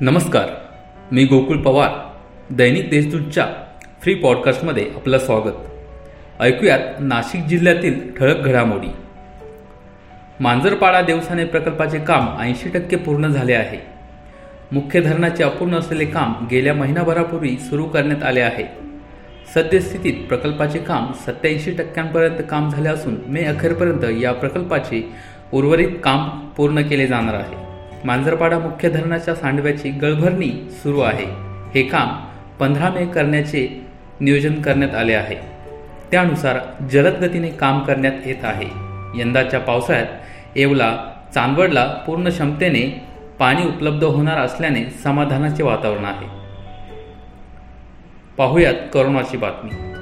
नमस्कार मी गोकुळ पवार. दैनिक देशदूतच्या फ्री पॉडकास्टमध्ये आपलं स्वागत. ऐकूयात नाशिक जिल्ह्यातील ठळक घडामोडी. मांजरपाडा देवसाने प्रकल्पाचे काम ऐंशी टक्के पूर्ण झाले आहे. मुख्य धरणाचे अपूर्ण असलेले काम गेल्या महिनाभरापूर्वी सुरू करण्यात आले आहे. सद्यस्थितीत प्रकल्पाचे काम सत्याऐंशी टक्क्यांपर्यंत काम झाले असून मे अखेरपर्यंत या प्रकल्पाचे उर्वरित काम पूर्ण केले जाणार आहे. मांजरपाडा मुख्य धरणाच्या सांडव्याची गळभरणी सुरू आहे. हे काम पंधरा मे करण्याचे नियोजन करण्यात आले आहे. त्यानुसार जलद गतीने काम करण्यात येत आहे. यंदाच्या पावसाळ्यात येवला चांदवडला पूर्ण क्षमतेने पाणी उपलब्ध होणार असल्याने समाधानाचे वातावरण आहे. पाहुयात करोनाची बातमी.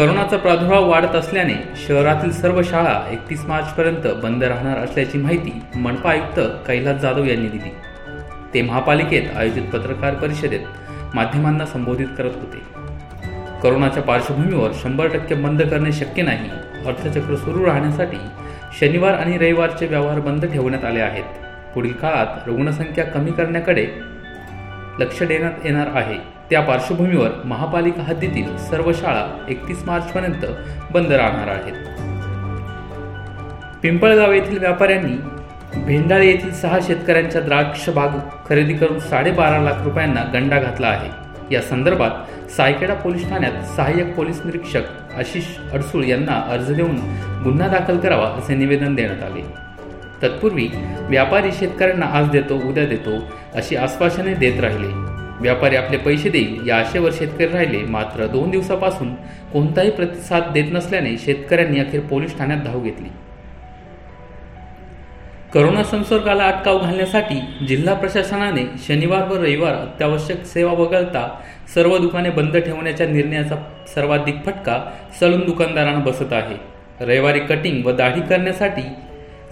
करोनाचा प्रादुर्भाव वाढत असल्याने शहरातील सर्व शाळा एकतीस मार्चपर्यंत बंद राहणार असल्याची माहिती मनपा आयुक्त कैलास जाधव यांनी दिली. ते महापालिकेत आयोजित पत्रकार परिषदेत माध्यमांना संबोधित करत होते. करोनाच्या पार्श्वभूमीवर शंभर टक्के बंद करणे शक्य नाही अर्थचक्र सुरू राहण्यासाठी शनिवार आणि रविवारचे व्यवहार बंद ठेवण्यात आले आहेत. पुढील काळात रुग्णसंख्या कमी करण्याकडे लक्ष देण्यात येणार आहे. त्या पार्श्वभूमीवर महापालिका हद्दीतील सर्व शाळा एकतीस मार्चपर्यंत बंद राहणार आहेत. पिंपळगाव येथील व्यापाऱ्यांनी भेंडाळे येथील सहा शेतकऱ्यांच्या द्राक्ष बाग खरेदी करून साडेबारा लाख रुपयांना गंडा घातला आहे. या संदर्भात सायकेडा पोलीस ठाण्यात सहाय्यक पोलीस निरीक्षक आशिष अडसूळ यांना अर्ज देऊन गुन्हा दाखल करावा असे निवेदन देण्यात आले. तत्पूर्वी व्यापारी शेतकऱ्यांना आज देतो उद्या देतो अशी आश्वासने देत राहिले. व्यापारी आपले पैसे देईल या आशेवर शेतकरी राहिले मात्र दोन दिवसापासून कोणताही प्रतिसाद देत नसल्याने शेतकऱ्यांनी अखेर पोलीस ठाण्यात धाव घेतली. करोना संसर्गाला अटकाव घालण्यासाठी जिल्हा प्रशासनाने शनिवार व रविवार अत्यावश्यक सेवा वगळता सर्व दुकाने बंद ठेवण्याच्या निर्णयाचा सर्वाधिक फटका सलून दुकानदारांना बसत आहे. रविवारी कटिंग व दाढी करण्यासाठी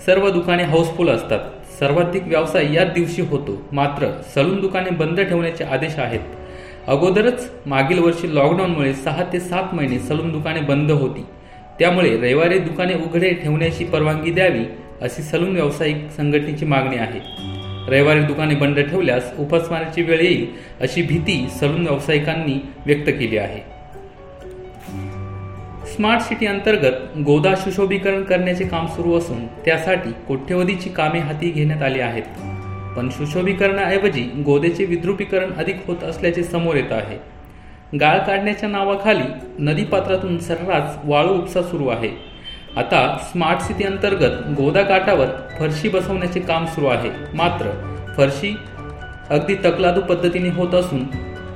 सर्व दुकाने हाऊसफुल असतात. सर्वाधिक व्यवसाय याच दिवशी होतो. मात्र सलून दुकाने बंद ठेवण्याचे आदेश आहेत. अगोदरच मागील वर्षी लॉकडाऊनमुळे सहा ते सात महिने सलून दुकाने बंद होती. त्यामुळे रविवारी दुकाने उघडे ठेवण्याची परवानगी द्यावी अशी सलून व्यावसायिक संघटनेची मागणी आहे. रविवारी दुकाने बंद ठेवल्यास उपासमाराची वेळ येईल अशी भीती सलून व्यावसायिकांनी व्यक्त केली आहे. स्मार्ट सिटी अंतर्गत गोदा सुशोभीकरण करण्याचे काम सुरू असून त्यासाठी कोट्यवधीची कामे हाती घेण्यात आली आहेत. पण सुशोभीकरणाऐवजी गोदेचे विद्रुपीकरण अधिक होत असल्याचे समोर येत आहे. गाळ काढण्याच्या नावाखाली नदीपात्रातून सर्रास वाळू उपसा सुरू आहे. आता स्मार्ट सिटी अंतर्गत गोदा काठावर फरशी बसवण्याचे काम सुरू आहे. मात्र फरशी अगदी तकलादू पद्धतीने होत असून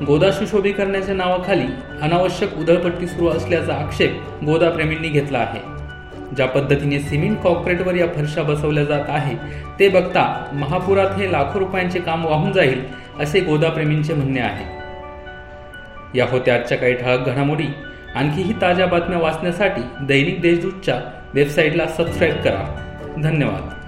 गोदा सुशोभीकरणाच्या नावाखाली अनावश्यक उधळपट्टी सुरू असल्याचा आक्षेप गोदाप्रेमींनी घेतला आहे. ज्या पद्धतीने सिमेंट कॉन्क्रीटवर या फरशा बसवल्या जात आहे ते बघता महापुरात हे लाखो रुपयांचे काम वाहून जाईल असे गोदाप्रेमींचे म्हणणे आहे. या होत्या आजच्या काही ठळक घडामोडी आणखीही ताज्या बातम्या वाचण्यासाठी दैनिक देशदूतच्या वेबसाईटला सबस्क्राईब करा. धन्यवाद.